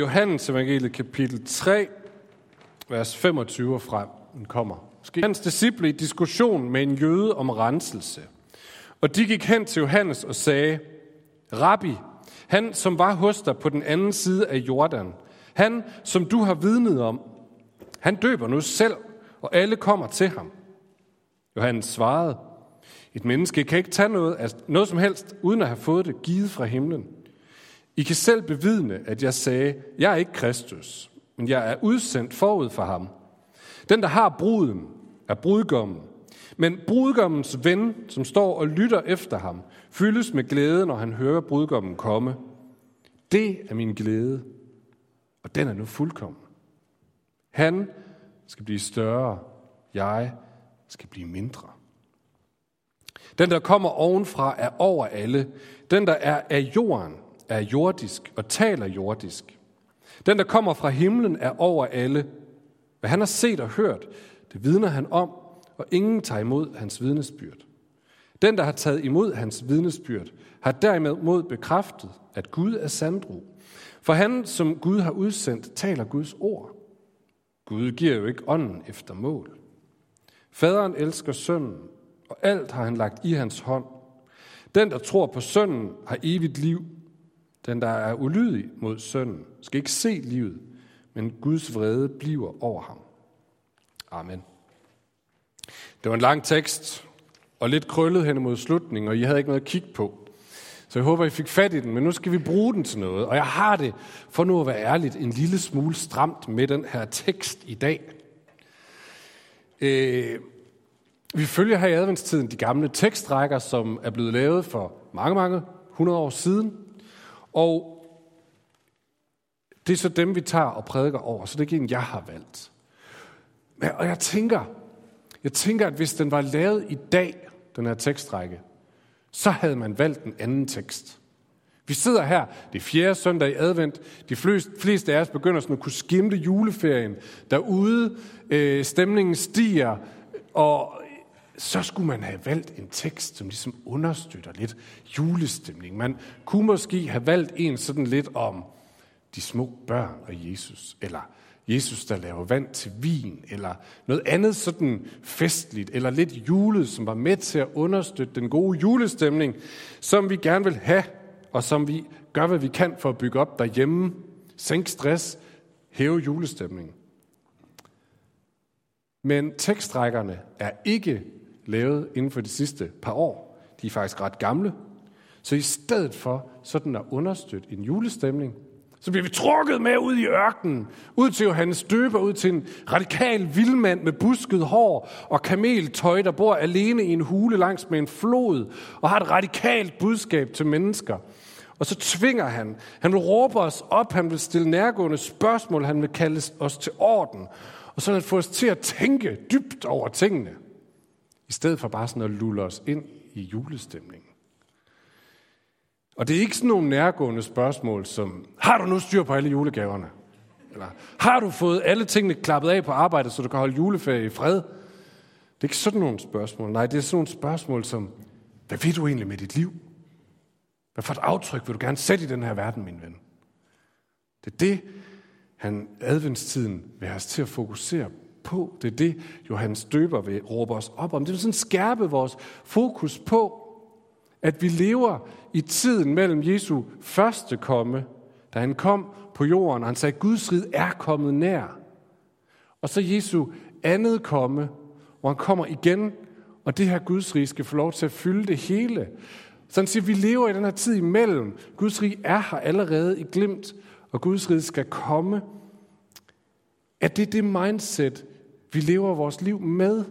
Johannes evangeliet kapitel 3, vers 25 og frem. Den kommer. Hans disciple i diskussion med en jøde om renselse. Og de gik hen til Johannes og sagde, Rabbi, han som var hos dig på den anden side af Jordan, han som du har vidnet om, han døber nu selv, og alle kommer til ham. Johannes svarede, et menneske kan ikke tage noget, noget som helst, uden at have fået det givet fra himlen. I kan selv bevidne, at jeg sagde, jeg er ikke Kristus, men jeg er udsendt forud for ham. Den, der har bruden, er brudgommen. Men brudgommens ven, som står og lytter efter ham, fyldes med glæde, når han hører brudgommen komme. Det er min glæde, og den er nu fuldkommen. Han skal blive større, jeg skal blive mindre. Den, der kommer ovenfra, er over alle. Den, der er af jorden, er jordisk og taler jordisk. Den, der kommer fra himlen, er over alle. Hvad han har set og hørt, det vidner han om, og ingen tager imod hans vidnesbyrd. Den, der har taget imod hans vidnesbyrd, har derimod bekræftet, at Gud er sandro. For han, som Gud har udsendt, taler Guds ord. Gud giver jo ikke ånden efter mål. Faderen elsker sønnen, og alt har han lagt i hans hånd. Den, der tror på sønnen, har evigt liv. Den, der er ulydig mod sønnen, skal ikke se livet, men Guds vrede bliver over ham. Amen. Det var en lang tekst, og lidt krøllet hen mod slutningen, og I havde ikke noget at kigge på. Så jeg håber, I fik fat i den, men nu skal vi bruge den til noget. Og jeg har det, for nu at være ærligt, en lille smule stramt med den her tekst i dag. Øh, vi følger her i adventstiden de gamle tekstrækker, som er blevet lavet for mange, mange hundrede år siden. Og det er så dem, vi tager og prædiker over, så det er ikke en, jeg har valgt. Og jeg tænker, jeg tænker, at hvis den var lavet i dag, den her tekstrække, så havde man valgt en anden tekst. Vi sidder her, det er fjerde søndag i advent. De fleste af os begynder sådan at kunne skimte juleferien. Derude, øh, stemningen stiger, og så skulle man have valgt en tekst, som ligesom understøtter lidt julestemning. Man kunne måske have valgt en sådan lidt om de små børn og Jesus, eller Jesus, der laver vand til vin, eller noget andet sådan festligt, eller lidt julet, som var med til at understøtte den gode julestemning, som vi gerne vil have, og som vi gør, hvad vi kan for at bygge op derhjemme, sænke stress, hæve julestemningen. Men tekstrækkerne er ikke lavet inden for de sidste par år. De er faktisk ret gamle. Så i stedet for sådan at understøtte en julestemning, så bliver vi trukket med ud i ørkenen, ud til Johannes Døber, ud til en radikal vildmand med busket hår og kameltøj, der bor alene i en hule langs med en flod, og har et radikalt budskab til mennesker. Og så tvinger han. Han vil råbe os op, han vil stille nærgående spørgsmål, han vil kalde os til orden. Og så vil han få os til at tænke dybt over tingene, i stedet for bare sådan at lulle os ind i julestemningen. Og det er ikke sådan nogle nærgående spørgsmål som, har du nu styr på alle julegaverne? Eller har du fået alle tingene klappet af på arbejdet, så du kan holde juleferie i fred? Det er ikke sådan nogle spørgsmål. Nej, det er sådan nogle spørgsmål som, hvad vil du egentlig med dit liv? Hvad for et aftryk vil du gerne sætte i den her verden, min ven? Det er det, han adventstiden vil have os til at fokusere på. Det er det, Johannes Døber vil råbe os op om. Det vil sådan skærpe vores fokus på, at vi lever i tiden mellem Jesu første komme, da han kom på jorden, og han sagde, at Guds rid er kommet nær. Og så Jesu andet komme, hvor han kommer igen, og det her Guds rige skal få lov til at fylde det hele. Så han siger, at vi lever i den her tid imellem. Guds rige er her allerede i glimt, og Guds rige skal komme. At det er det mindset, vi lever vores liv med.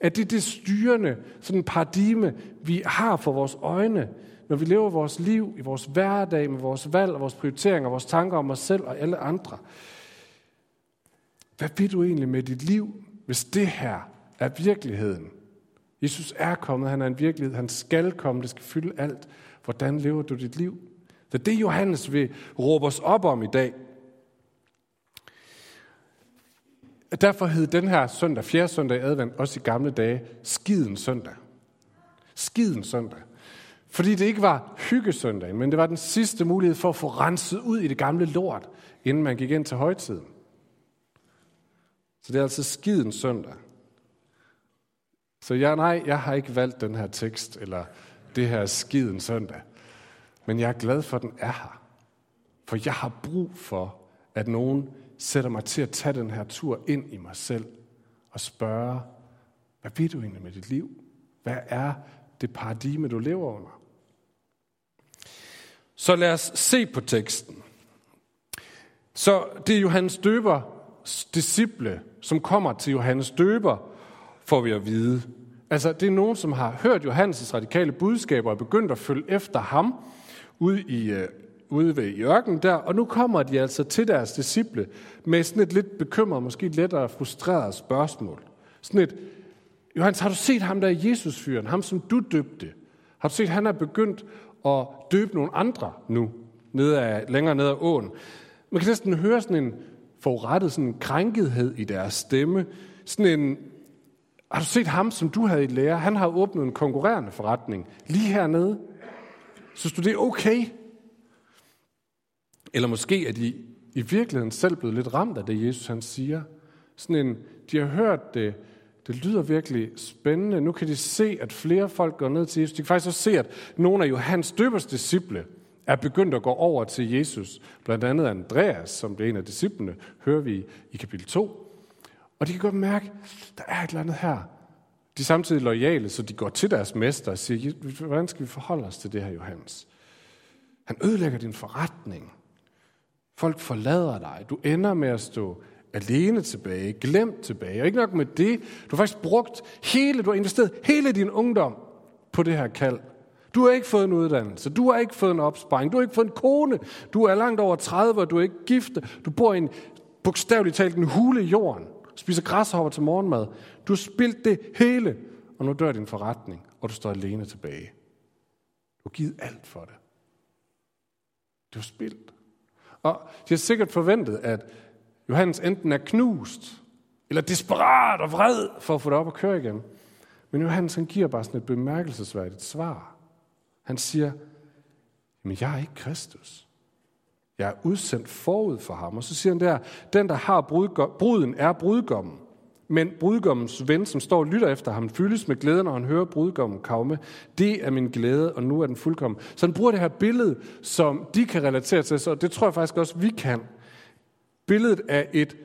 Er det det styrende sådan paradigme, vi har for vores øjne, når vi lever vores liv i vores hverdag med vores valg og vores prioriteringer, vores tanker om os selv og alle andre. Hvad vil du egentlig med dit liv, hvis det her er virkeligheden? Jesus er kommet, han er en virkelighed, han skal komme, det skal fylde alt. Hvordan lever du dit liv? Det er det, Johannes vil råbe os op om i dag. Derfor hed den her søndag, fjerde søndag i advent, også i gamle dage, skiden søndag. Skiden søndag. Fordi det ikke var hyggesøndagen, men det var den sidste mulighed for at få renset ud i det gamle lort. inden man gik ind til højtiden. Så det er altså skiden søndag. Så jeg, nej, jeg har ikke valgt den her tekst, eller det her skiden søndag. Men jeg er glad for, at den er her. For jeg har brug for, at nogen sætter mig til at tage den her tur ind i mig selv og spørge, hvad vil du egentlig med dit liv? Hvad er det paradigme, du lever under? Så lad os se på teksten. Så det er Johannes Døber disciple, som kommer til Johannes Døber, får vi at vide. Altså, det er nogen, som har hørt Johannes' radikale budskaber og begyndt at følge efter ham ud i, øh, ude ved Jørgen der, og nu kommer de altså til deres disciple med sådan et lidt bekymret, måske lettere frustreret spørgsmål. Sådan et, Johannes, har du set ham der Jesus-fyren, ham som du døbte? Har du set, han er begyndt at døbe nogle andre nu, nede af, længere ned ad åen? Man kan næsten høre sådan en forurettet sådan en krænkethed i deres stemme. Sådan en, har du set ham, som du havde i lære? Han har åbnet en konkurrerende forretning lige hernede. Så du det er okay? Eller måske er de i virkeligheden selv blevet lidt ramt af det, Jesus han siger. Sådan en, de har hørt det, det lyder virkelig spændende. Nu kan de se, at flere folk går ned til Jesus. De kan faktisk også se, at nogle af Johannes døbers disciple er begyndt at gå over til Jesus. Blandt andet Andreas, som det er en af disciplene, hører vi i kapitel 2. Og de kan godt mærke, at der er et eller andet her. De er samtidig lojale, så de går til deres mester og siger, hvordan skal vi forholde os til det her, Johannes? Han ødelægger din forretning. Folk forlader dig. Du ender med at stå alene tilbage, glemt tilbage. Og ikke nok med det, du har faktisk brugt hele, du har investeret hele din ungdom på det her kald. Du har ikke fået en uddannelse, du har ikke fået en opsparing, du har ikke fået en kone, du er langt over 30, og du er ikke gift, du bor i en bogstaveligt talt en hule i jorden, spiser græshopper til morgenmad. Du har spildt det hele, og nu dør din forretning, og du står alene tilbage. Du har givet alt for det. Du har spildt. Og de har sikkert forventet, at Johannes enten er knust, eller desperat og vred for at få det op og køre igen. Men Johannes han giver bare sådan et bemærkelsesværdigt svar. Han siger, men jeg er ikke Kristus. Jeg er udsendt forud for ham. Og så siger han der, den der har bruden er brudgommen. Men brudgommens ven, som står og lytter efter ham, fyldes med glæde, når han hører brudgommen komme. Det er min glæde, og nu er den fuldkommen. Så han bruger det her billede, som de kan relatere til, så det tror jeg faktisk også, vi kan. Billedet af et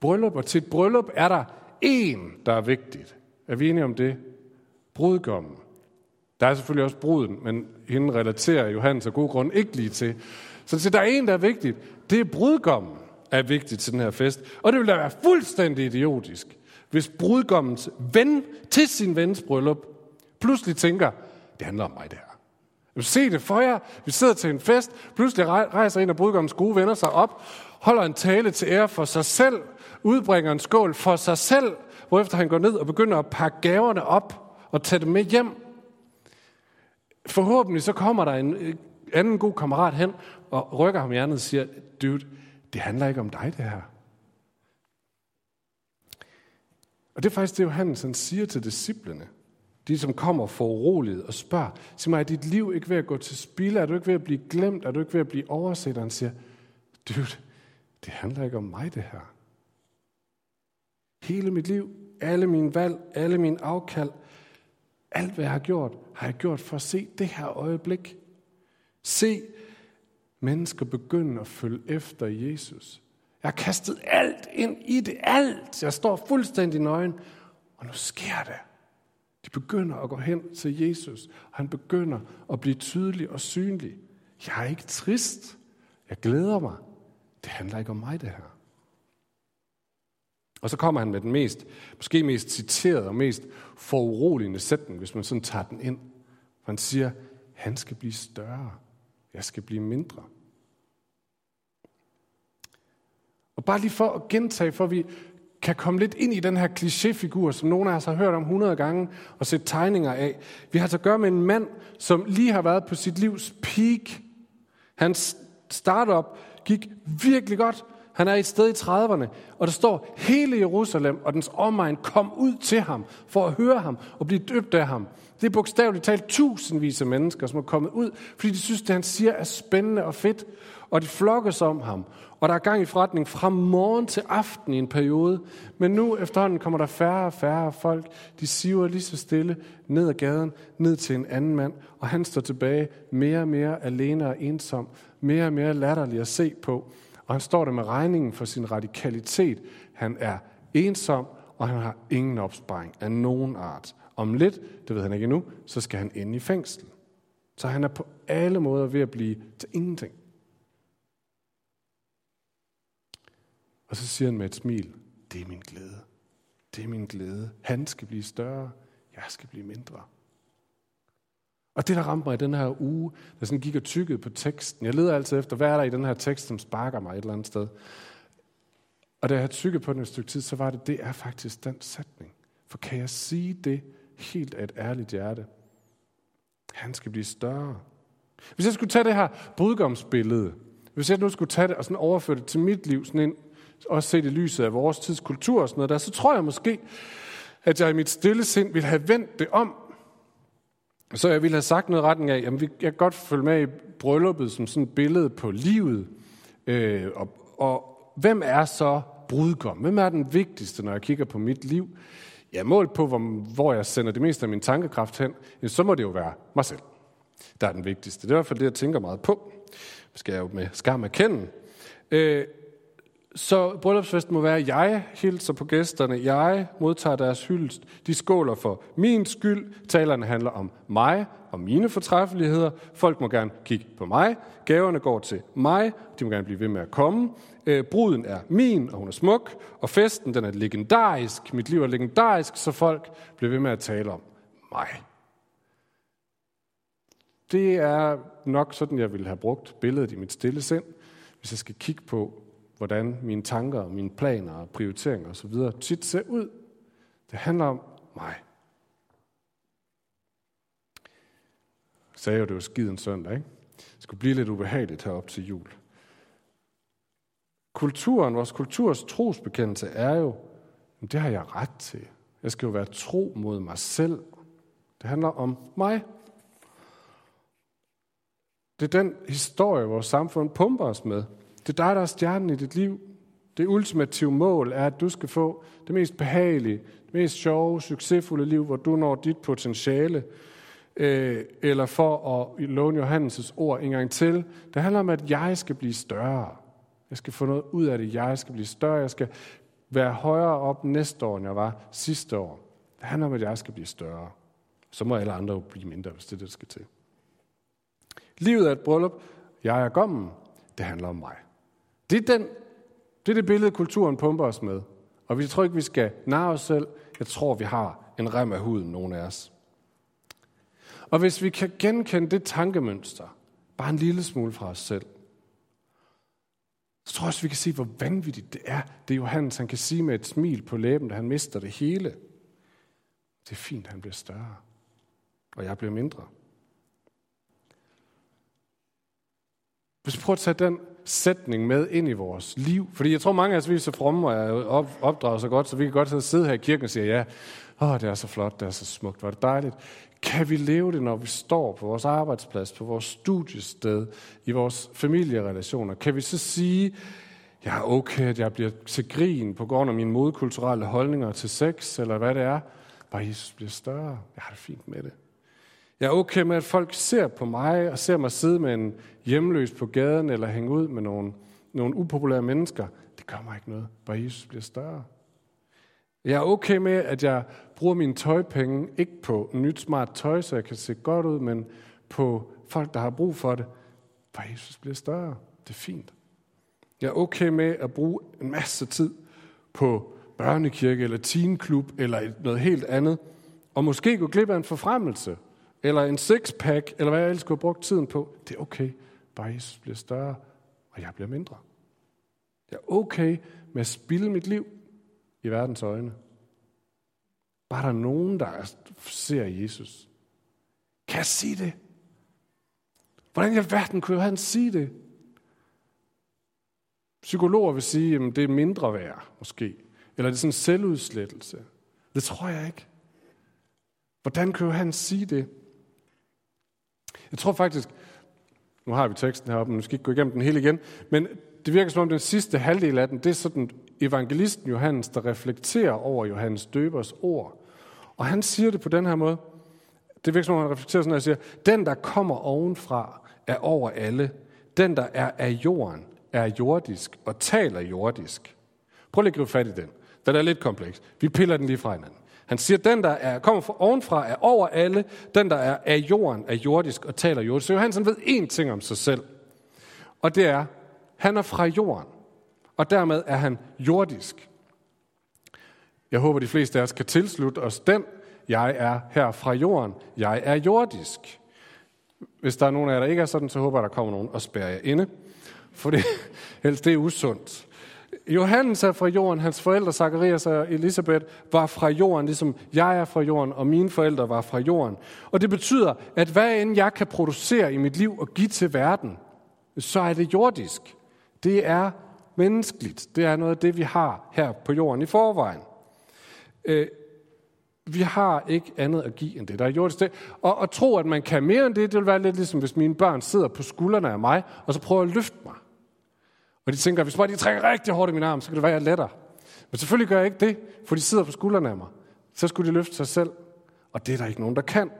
bryllup, og til et bryllup er der én, der er vigtigt. Er vi enige om det? Brudgommen. Der er selvfølgelig også bruden, men hende relaterer Johannes af god grund ikke lige til. Så der er en, der er vigtigt. Det er brudgommen er vigtigt til den her fest. Og det ville da være fuldstændig idiotisk, hvis brudgommens ven til sin vens bryllup pludselig tænker, det handler om mig det her. se det for jer. Vi sidder til en fest. Pludselig rejser en af brudgommens gode venner sig op, holder en tale til ære for sig selv, udbringer en skål for sig selv, hvorefter han går ned og begynder at pakke gaverne op og tage dem med hjem. Forhåbentlig så kommer der en øh, anden god kammerat hen og rykker ham i hjernet og siger, dude, det handler ikke om dig, det her. Og det er faktisk det, Johannes han siger til disciplene. De, som kommer for uroliget og spørger, sig mig, er dit liv ikke ved at gå til spil? Er du ikke ved at blive glemt? Er du ikke ved at blive overset? Og han siger, dude, det handler ikke om mig, det her. Hele mit liv, alle mine valg, alle mine afkald, alt hvad jeg har gjort, har jeg gjort for at se det her øjeblik. Se mennesker begynde at følge efter Jesus. Jeg har kastet alt ind i det, alt. Jeg står fuldstændig nøgen, og nu sker det. De begynder at gå hen til Jesus, og han begynder at blive tydelig og synlig. Jeg er ikke trist. Jeg glæder mig. Det handler ikke om mig, det her. Og så kommer han med den mest, måske mest citerede og mest foruroligende sætning, hvis man sådan tager den ind. For han siger, han skal blive større. Jeg skal blive mindre. Og bare lige for at gentage, for vi kan komme lidt ind i den her klichéfigur, som nogle af os har hørt om 100 gange og set tegninger af. Vi har så at gøre med en mand, som lige har været på sit livs peak. Hans startup gik virkelig godt. Han er et sted i 30'erne, og der står, hele Jerusalem og dens omegn kom ud til ham for at høre ham og blive døbt af ham. Det er bogstaveligt talt tusindvis af mennesker, som er kommet ud, fordi de synes, det han siger er spændende og fedt. og de flokkes om ham, og der er gang i forretning fra morgen til aften i en periode. Men nu efterhånden kommer der færre og færre folk. De siver lige så stille ned ad gaden, ned til en anden mand, og han står tilbage mere og mere alene og ensom, mere og mere latterlig at se på. Og han står der med regningen for sin radikalitet. Han er ensom, og han har ingen opsparing af nogen art. Om lidt, det ved han ikke endnu, så skal han ind i fængsel. Så han er på alle måder ved at blive til ingenting. Og så siger han med et smil, det er min glæde. Det er min glæde. Han skal blive større, jeg skal blive mindre. Og det, der ramte mig i den her uge, der sådan gik og tykkede på teksten, jeg leder altid efter, hvad er der i den her tekst, som sparker mig et eller andet sted. Og da jeg tykket på den et stykke tid, så var det, det er faktisk den sætning. For kan jeg sige det helt af et ærligt hjerte? Han skal blive større. Hvis jeg skulle tage det her brudgomsbillede, hvis jeg nu skulle tage det og sådan overføre det til mit liv, sådan ind, også set i lyset af vores tids kultur og sådan noget der, så tror jeg måske, at jeg i mit stille sind ville have vendt det om. Så jeg ville have sagt noget retning af, at jeg kan godt følge med i brylluppet som sådan et billede på livet. Øh, og, og hvem er så brudgom? Hvem er den vigtigste, når jeg kigger på mit liv? Ja, målt på, hvor, hvor jeg sender det meste af min tankekraft hen, så må det jo være mig selv, der er den vigtigste. Det er i hvert fald det, jeg tænker meget på. Det skal jeg jo med skam erkende. Øh, så bryllupsfesten må være, at jeg hilser på gæsterne, jeg modtager deres hyldest, de skåler for min skyld, talerne handler om mig og mine fortræffeligheder, folk må gerne kigge på mig, gaverne går til mig, de må gerne blive ved med at komme, øh, bruden er min, og hun er smuk, og festen den er legendarisk, mit liv er legendarisk, så folk bliver ved med at tale om mig. Det er nok sådan, jeg ville have brugt billedet i mit stille sind, hvis jeg skal kigge på, hvordan mine tanker, mine planer og prioriteringer osv. tit ser ud. Det handler om mig. Sagde jo, det var skiden søndag, ikke? Det skulle blive lidt ubehageligt herop til jul. Kulturen, vores kulturs trosbekendelse er jo, det har jeg ret til. Jeg skal jo være tro mod mig selv. Det handler om mig. Det er den historie, vores samfund pumper os med. Det er dig, der er stjernen i dit liv. Det ultimative mål er, at du skal få det mest behagelige, det mest sjove, succesfulde liv, hvor du når dit potentiale. Øh, eller for at låne Johannes' ord en gang til. Det handler om, at jeg skal blive større. Jeg skal få noget ud af det. Jeg skal blive større. Jeg skal være højere op næste år, end jeg var sidste år. Det handler om, at jeg skal blive større. Så må alle andre jo blive mindre, hvis det er det, der skal til. Livet er et bryllup. Jeg er gommen. Det handler om mig. Det er, den, det er det billede, kulturen pumper os med. Og vi tror ikke, vi skal narre os selv. Jeg tror, vi har en rem af huden, nogle af os. Og hvis vi kan genkende det tankemønster, bare en lille smule fra os selv, så tror jeg også, vi kan se, hvor vanvittigt det er. Det er Johannes, han kan sige med et smil på læben, da han mister det hele. Det er fint, han bliver større, og jeg bliver mindre. Hvis vi prøver at tage den sætning med ind i vores liv. Fordi jeg tror, mange af os vi er så fromme og er opdraget så godt, så vi kan godt sidde her i kirken og sige, ja, åh, det er så flot, det er så smukt, hvor er det dejligt. Kan vi leve det, når vi står på vores arbejdsplads, på vores studiested, i vores familierelationer? Kan vi så sige, ja, okay, at jeg bliver til grin på grund af mine modkulturelle holdninger til sex, eller hvad det er? Bare Jesus bliver større. Jeg har det fint med det. Jeg er okay med, at folk ser på mig og ser mig sidde med en hjemløs på gaden eller hænge ud med nogle, nogle upopulære mennesker. Det gør mig ikke noget. Bare Jesus bliver større. Jeg er okay med, at jeg bruger mine tøjpenge ikke på nyt smart tøj, så jeg kan se godt ud, men på folk, der har brug for det. Bare Jesus bliver større. Det er fint. Jeg er okay med at bruge en masse tid på børnekirke eller teenklub eller noget helt andet, og måske gå glip af en forfremmelse eller en sixpack, eller hvad jeg ellers skulle have brugt tiden på. Det er okay. Bare Jesus bliver større, og jeg bliver mindre. Jeg er okay med at spille mit liv i verdens øjne. Bare der er nogen, der ser Jesus. Kan jeg sige det? Hvordan i verden kunne han sige det? Psykologer vil sige, at det er mindre værd, måske. Eller det er sådan en selvudslettelse. Det tror jeg ikke. Hvordan kunne han sige det? Jeg tror faktisk, Nu har vi teksten heroppe, men nu skal ikke gå igennem den hele igen. Men det virker som om den sidste halvdel af den, det er sådan evangelisten Johannes, der reflekterer over Johannes døbers ord. Og han siger det på den her måde. Det virker som om han reflekterer sådan, at han siger, den der kommer ovenfra er over alle. Den der er af jorden er jordisk og taler jordisk. Prøv lige at gribe fat i den. Den er lidt kompleks. Vi piller den lige fra hinanden. Han siger, den der er, kommer fra ovenfra er over alle. Den der er af jorden er jordisk og taler jordisk. Så Johansen ved én ting om sig selv. Og det er, han er fra jorden. Og dermed er han jordisk. Jeg håber, de fleste af os kan tilslutte os den. Jeg er her fra jorden. Jeg er jordisk. Hvis der er nogen af jer, der ikke er sådan, så håber jeg, der kommer nogen og spærrer jer inde. For det, ellers det er usundt. Johannes er fra jorden, hans forældre, Zacharias og Elisabeth, var fra jorden, ligesom jeg er fra jorden, og mine forældre var fra jorden. Og det betyder, at hvad end jeg kan producere i mit liv og give til verden, så er det jordisk. Det er menneskeligt. Det er noget af det, vi har her på jorden i forvejen. Øh, vi har ikke andet at give end det, der er jordisk. Og at tro, at man kan mere end det, det vil være lidt ligesom, hvis mine børn sidder på skuldrene af mig, og så prøver at løfte mig. Og de tænker, hvis bare de trækker rigtig hårdt i min arm, så kan det være, at jeg letter. Men selvfølgelig gør jeg ikke det, for de sidder på skuldrene af mig. Så skulle de løfte sig selv. Og det er der ikke nogen, der kan.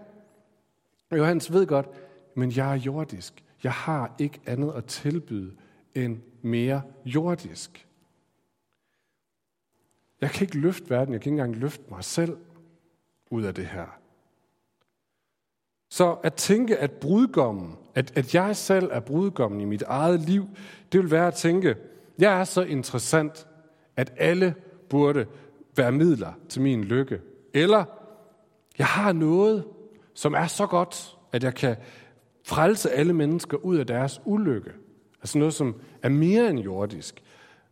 Og Johannes ved godt, men jeg er jordisk. Jeg har ikke andet at tilbyde end mere jordisk. Jeg kan ikke løfte verden, jeg kan ikke engang løfte mig selv ud af det her. Så at tænke, at brudgommen, at, at jeg selv er brudgommen i mit eget liv, det vil være at tænke, jeg er så interessant, at alle burde være midler til min lykke. Eller, jeg har noget, som er så godt, at jeg kan frelse alle mennesker ud af deres ulykke. Altså noget, som er mere end jordisk.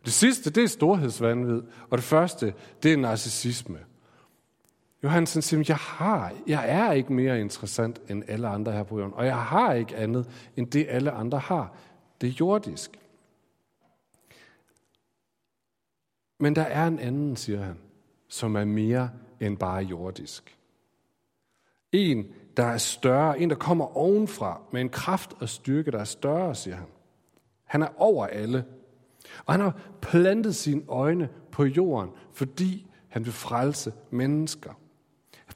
Det sidste, det er storhedsvandvid, og det første, det er narcissisme. Johansen siger, jeg, har, jeg er ikke mere interessant end alle andre her på jorden, og jeg har ikke andet end det, alle andre har. Det er jordisk. Men der er en anden, siger han, som er mere end bare jordisk. En, der er større, en, der kommer ovenfra med en kraft og styrke, der er større, siger han. Han er over alle. Og han har plantet sine øjne på jorden, fordi han vil frelse mennesker.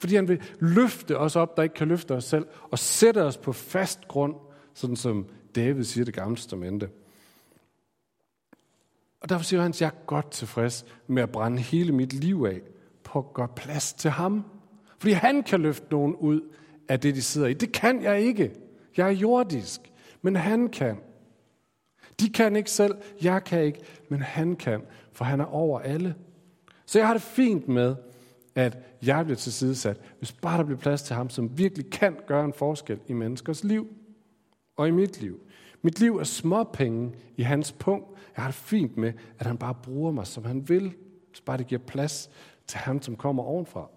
Fordi han vil løfte os op, der ikke kan løfte os selv, og sætte os på fast grund, sådan som David siger det gamle testamente. Og derfor siger han, at jeg er godt tilfreds med at brænde hele mit liv af på at gøre plads til ham. Fordi han kan løfte nogen ud af det, de sidder i. Det kan jeg ikke. Jeg er jordisk. Men han kan. De kan ikke selv, jeg kan ikke, men han kan, for han er over alle. Så jeg har det fint med, at jeg bliver tilsidesat, hvis bare der bliver plads til ham, som virkelig kan gøre en forskel i menneskers liv og i mit liv. Mit liv er småpenge i hans punkt. Jeg har det fint med, at han bare bruger mig, som han vil, så bare det giver plads til ham, som kommer ovenfra.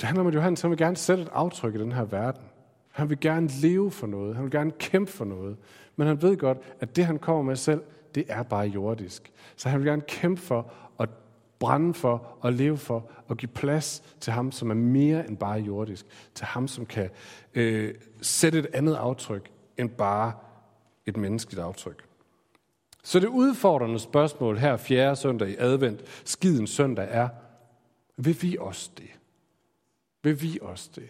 Det handler om, at Johannes han vil gerne sætte et aftryk i den her verden. Han vil gerne leve for noget. Han vil gerne kæmpe for noget. Men han ved godt, at det, han kommer med selv, det er bare jordisk. Så han vil gerne kæmpe for at brænde for og leve for og give plads til ham, som er mere end bare jordisk. Til ham, som kan øh, sætte et andet aftryk end bare et menneskeligt aftryk. Så det udfordrende spørgsmål her fjerde søndag i advent, skiden søndag, er, vil vi også det? Vil vi også det?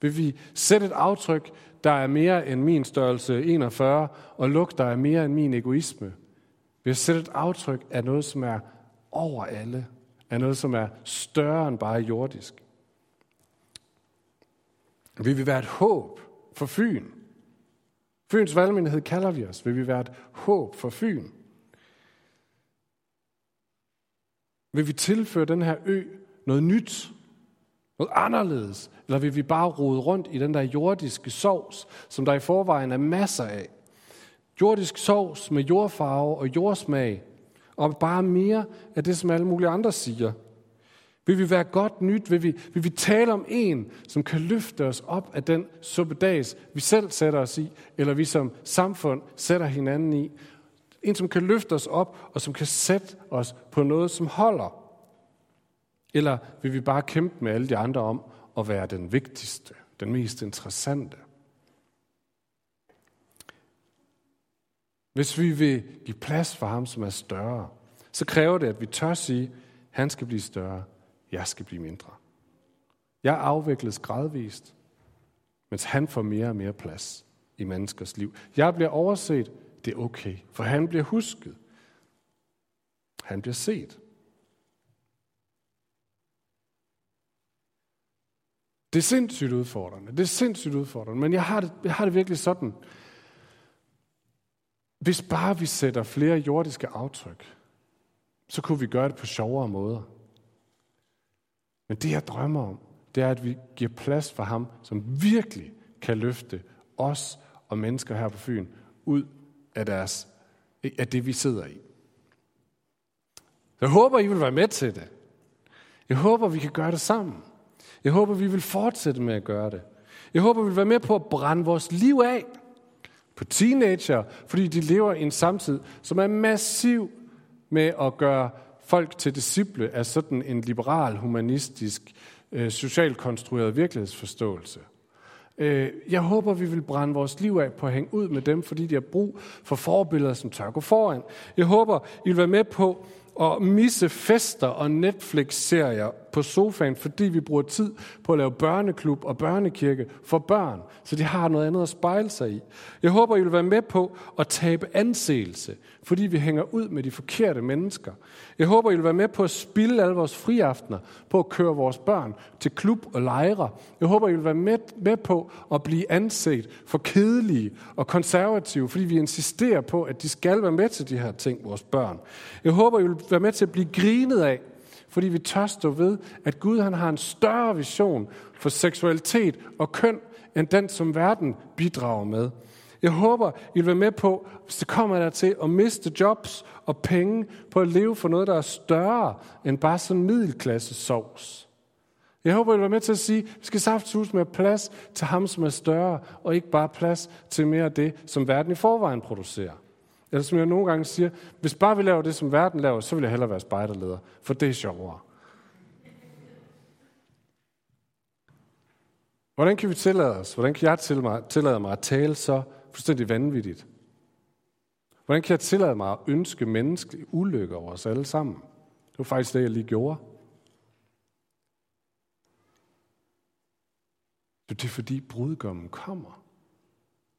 Vil vi sætte et aftryk, der er mere end min størrelse 41, og lugt, der er mere end min egoisme? Vil jeg sætte et aftryk af noget, som er over alle, af noget, som er større end bare jordisk? Vil vi være et håb for Fyn? Fyns valgmyndighed kalder vi os. Vil vi være et håb for Fyn? Vil vi tilføre den her ø noget nyt? Noget anderledes? Eller vil vi bare rode rundt i den der jordiske sovs, som der i forvejen er masser af? Jordisk sovs med jordfarve og jordsmag, og bare mere af det, som alle mulige andre siger. Vil vi være godt nyt? Vil vi, vil vi tale om en, som kan løfte os op af den suppedags, vi selv sætter os i, eller vi som samfund sætter hinanden i? En, som kan løfte os op, og som kan sætte os på noget, som holder. Eller vil vi bare kæmpe med alle de andre om at være den vigtigste, den mest interessante? Hvis vi vil give plads for ham, som er større, så kræver det, at vi tør sige, han skal blive større, jeg skal blive mindre. Jeg afvikles gradvist, mens han får mere og mere plads i menneskers liv. Jeg bliver overset, det er okay, for han bliver husket. Han bliver set. Det er sindssygt udfordrende. Det er sindssygt udfordrende. Men jeg har det, jeg har det virkelig sådan. Hvis bare vi sætter flere jordiske aftryk, så kunne vi gøre det på sjovere måder. Men det, jeg drømmer om, det er, at vi giver plads for ham, som virkelig kan løfte os og mennesker her på Fyn ud af, deres, af det, vi sidder i. Jeg håber, I vil være med til det. Jeg håber, vi kan gøre det sammen. Jeg håber, vi vil fortsætte med at gøre det. Jeg håber, vi vil være med på at brænde vores liv af på teenager, fordi de lever i en samtid, som er massiv med at gøre folk til disciple af sådan en liberal, humanistisk, øh, socialt konstrueret virkelighedsforståelse. Øh, jeg håber, vi vil brænde vores liv af på at hænge ud med dem, fordi de har brug for forbilleder, som tør gå foran. Jeg håber, I vil være med på at misse fester og Netflix-serier på sofaen, fordi vi bruger tid på at lave børneklub og børnekirke for børn, så de har noget andet at spejle sig i. Jeg håber, I vil være med på at tabe anseelse, fordi vi hænger ud med de forkerte mennesker. Jeg håber, I vil være med på at spille alle vores friaftener, på at køre vores børn til klub og lejre. Jeg håber, I vil være med, med på at blive anset for kedelige og konservative, fordi vi insisterer på, at de skal være med til de her ting, vores børn. Jeg håber, I vil være med til at blive grinet af, fordi vi tør stå ved, at Gud han har en større vision for seksualitet og køn, end den, som verden bidrager med. Jeg håber, I vil være med på, hvis det kommer der til at miste jobs og penge på at leve for noget, der er større end bare sådan middelklasse sovs. Jeg håber, I vil være med til at sige, at vi skal saftsus med plads til ham, som er større, og ikke bare plads til mere af det, som verden i forvejen producerer. Eller som jeg nogle gange siger, hvis bare vi laver det, som verden laver, så vil jeg hellere være spejderleder, for det er sjovere. Hvordan kan vi tillade os, hvordan kan jeg tillade mig at tale så fuldstændig vanvittigt? Hvordan kan jeg tillade mig at ønske menneskelig ulykke over os alle sammen? Det var faktisk det, jeg lige gjorde. Det er fordi brudgommen kommer.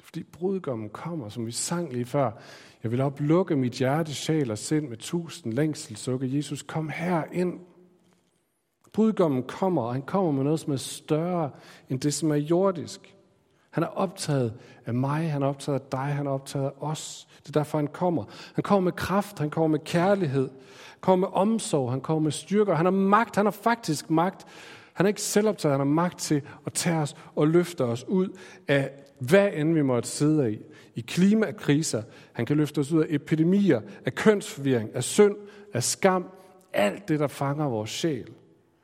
Fordi brudgommen kommer, som vi sang lige før. Jeg vil oplukke mit hjerte, sjæl og sind med tusind længselssukke. Jesus, kom her ind. Brudgommen kommer, og han kommer med noget, som er større end det, som er jordisk. Han er optaget af mig, han er optaget af dig, han er optaget af os. Det er derfor, han kommer. Han kommer med kraft, han kommer med kærlighed, han kommer med omsorg, han kommer med styrke, han har magt, han har faktisk magt. Han er ikke selvoptaget, han har magt til at tage os og løfte os ud af hvad end vi måtte sidde i. I klimakriser, han kan løfte os ud af epidemier, af kønsforvirring, af synd, af skam, alt det, der fanger vores sjæl.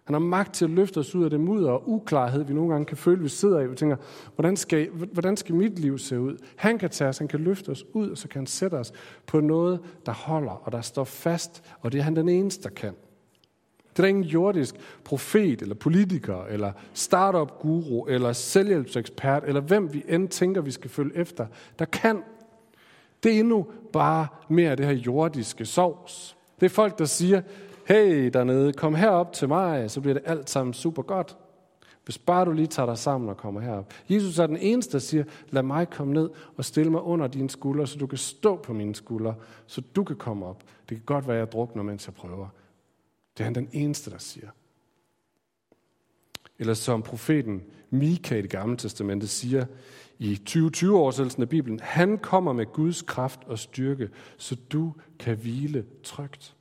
Han har magt til at løfte os ud af det mudder og uklarhed, vi nogle gange kan føle, vi sidder i. Vi tænker, hvordan skal, hvordan skal mit liv se ud? Han kan tage os, han kan løfte os ud, og så kan han sætte os på noget, der holder og der står fast. Og det er han den eneste, der kan. Det er der ingen jordisk profet, eller politiker, eller startup-guru, eller selvhjælpsekspert, eller hvem vi end tænker, vi skal følge efter, der kan. Det er endnu bare mere af det her jordiske sovs. Det er folk, der siger, hey dernede, kom herop til mig, så bliver det alt sammen super godt. Hvis bare du lige tager dig sammen og kommer herop. Jesus er den eneste, der siger, lad mig komme ned og stille mig under dine skuldre, så du kan stå på mine skuldre, så du kan komme op. Det kan godt være, at jeg drukner, mens jeg prøver. Det er han den eneste, der siger. Eller som profeten Mika i det gamle testamente siger i 2020-oversættelsen af Bibelen, han kommer med Guds kraft og styrke, så du kan hvile trygt.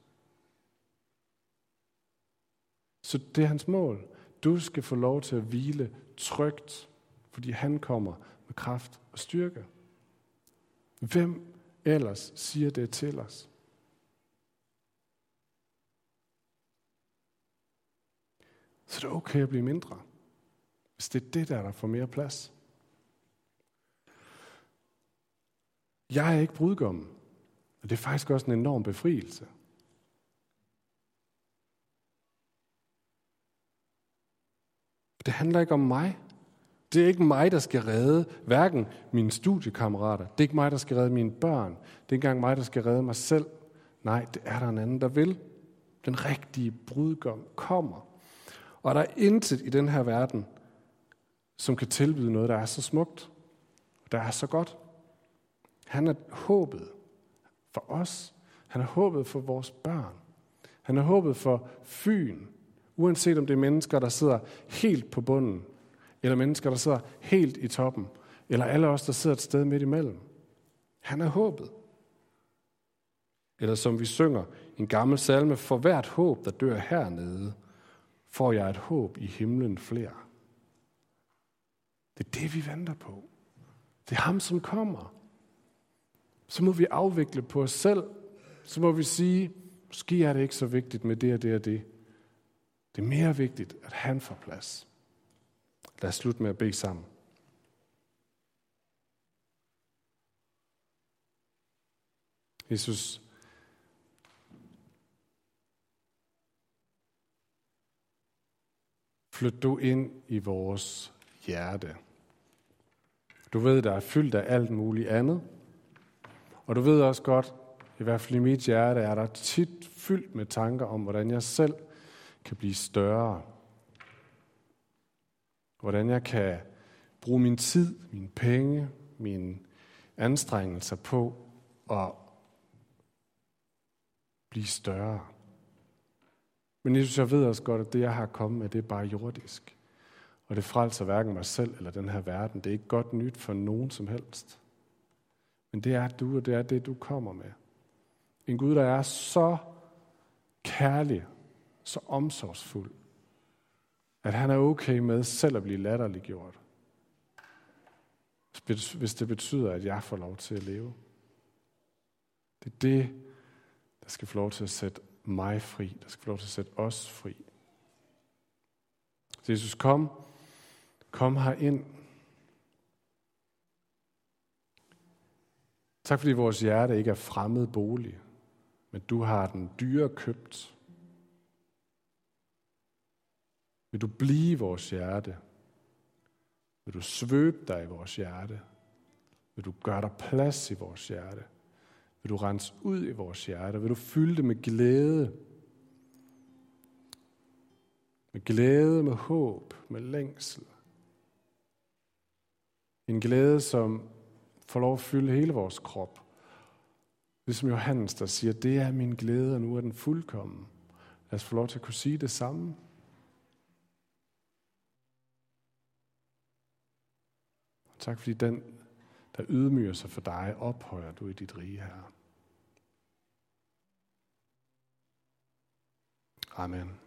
Så det er hans mål. Du skal få lov til at hvile trygt, fordi han kommer med kraft og styrke. Hvem ellers siger det til os? Så det er okay at blive mindre, hvis det er det, der, der får mere plads. Jeg er ikke brudgommen, og det er faktisk også en enorm befrielse. Det handler ikke om mig. Det er ikke mig, der skal redde hverken mine studiekammerater. Det er ikke mig, der skal redde mine børn. Det er ikke engang mig, der skal redde mig selv. Nej, det er der en anden, der vil. Den rigtige brudgom kommer. Og der er intet i den her verden, som kan tilbyde noget, der er så smukt, der er så godt. Han er håbet for os. Han er håbet for vores børn. Han er håbet for Fyn, uanset om det er mennesker, der sidder helt på bunden, eller mennesker, der sidder helt i toppen, eller alle os, der sidder et sted midt imellem. Han er håbet. Eller som vi synger en gammel salme, for hvert håb, der dør hernede, får jeg et håb i himlen flere. Det er det, vi venter på. Det er ham, som kommer. Så må vi afvikle på os selv. Så må vi sige, måske er det ikke så vigtigt med det og det og det. Det er mere vigtigt, at han får plads. Lad os slutte med at bede sammen. Jesus, flyt du ind i vores hjerte. Du ved, der er fyldt af alt muligt andet. Og du ved også godt, i hvert fald i mit hjerte, er der tit fyldt med tanker om, hvordan jeg selv kan blive større. Hvordan jeg kan bruge min tid, mine penge, mine anstrengelser på at blive større. Men Jesus, jeg ved også godt, at det, jeg har kommet med, det er bare jordisk. Og det frelser hverken mig selv eller den her verden. Det er ikke godt nyt for nogen som helst. Men det er du, og det er det, du kommer med. En Gud, der er så kærlig, så omsorgsfuld, at han er okay med selv at blive latterliggjort. Hvis det betyder, at jeg får lov til at leve. Det er det, der skal få lov til at sætte mig fri. Der skal få lov til at sætte os fri. Så Jesus, kom Kom her ind. Tak fordi vores hjerte ikke er fremmed bolig, men du har den dyre købt. Vil du blive vores hjerte? Vil du svøbe dig i vores hjerte? Vil du gøre dig plads i vores hjerte? Vil du rense ud i vores hjerte? Vil du fylde det med glæde? Med glæde, med håb, med længsel. En glæde, som får lov at fylde hele vores krop. Ligesom Johannes, der siger, det er min glæde, og nu er den fuldkommen. Lad os få lov til at kunne sige det samme. tak fordi den, der ydmyger sig for dig, ophøjer du i dit rige her. Amen.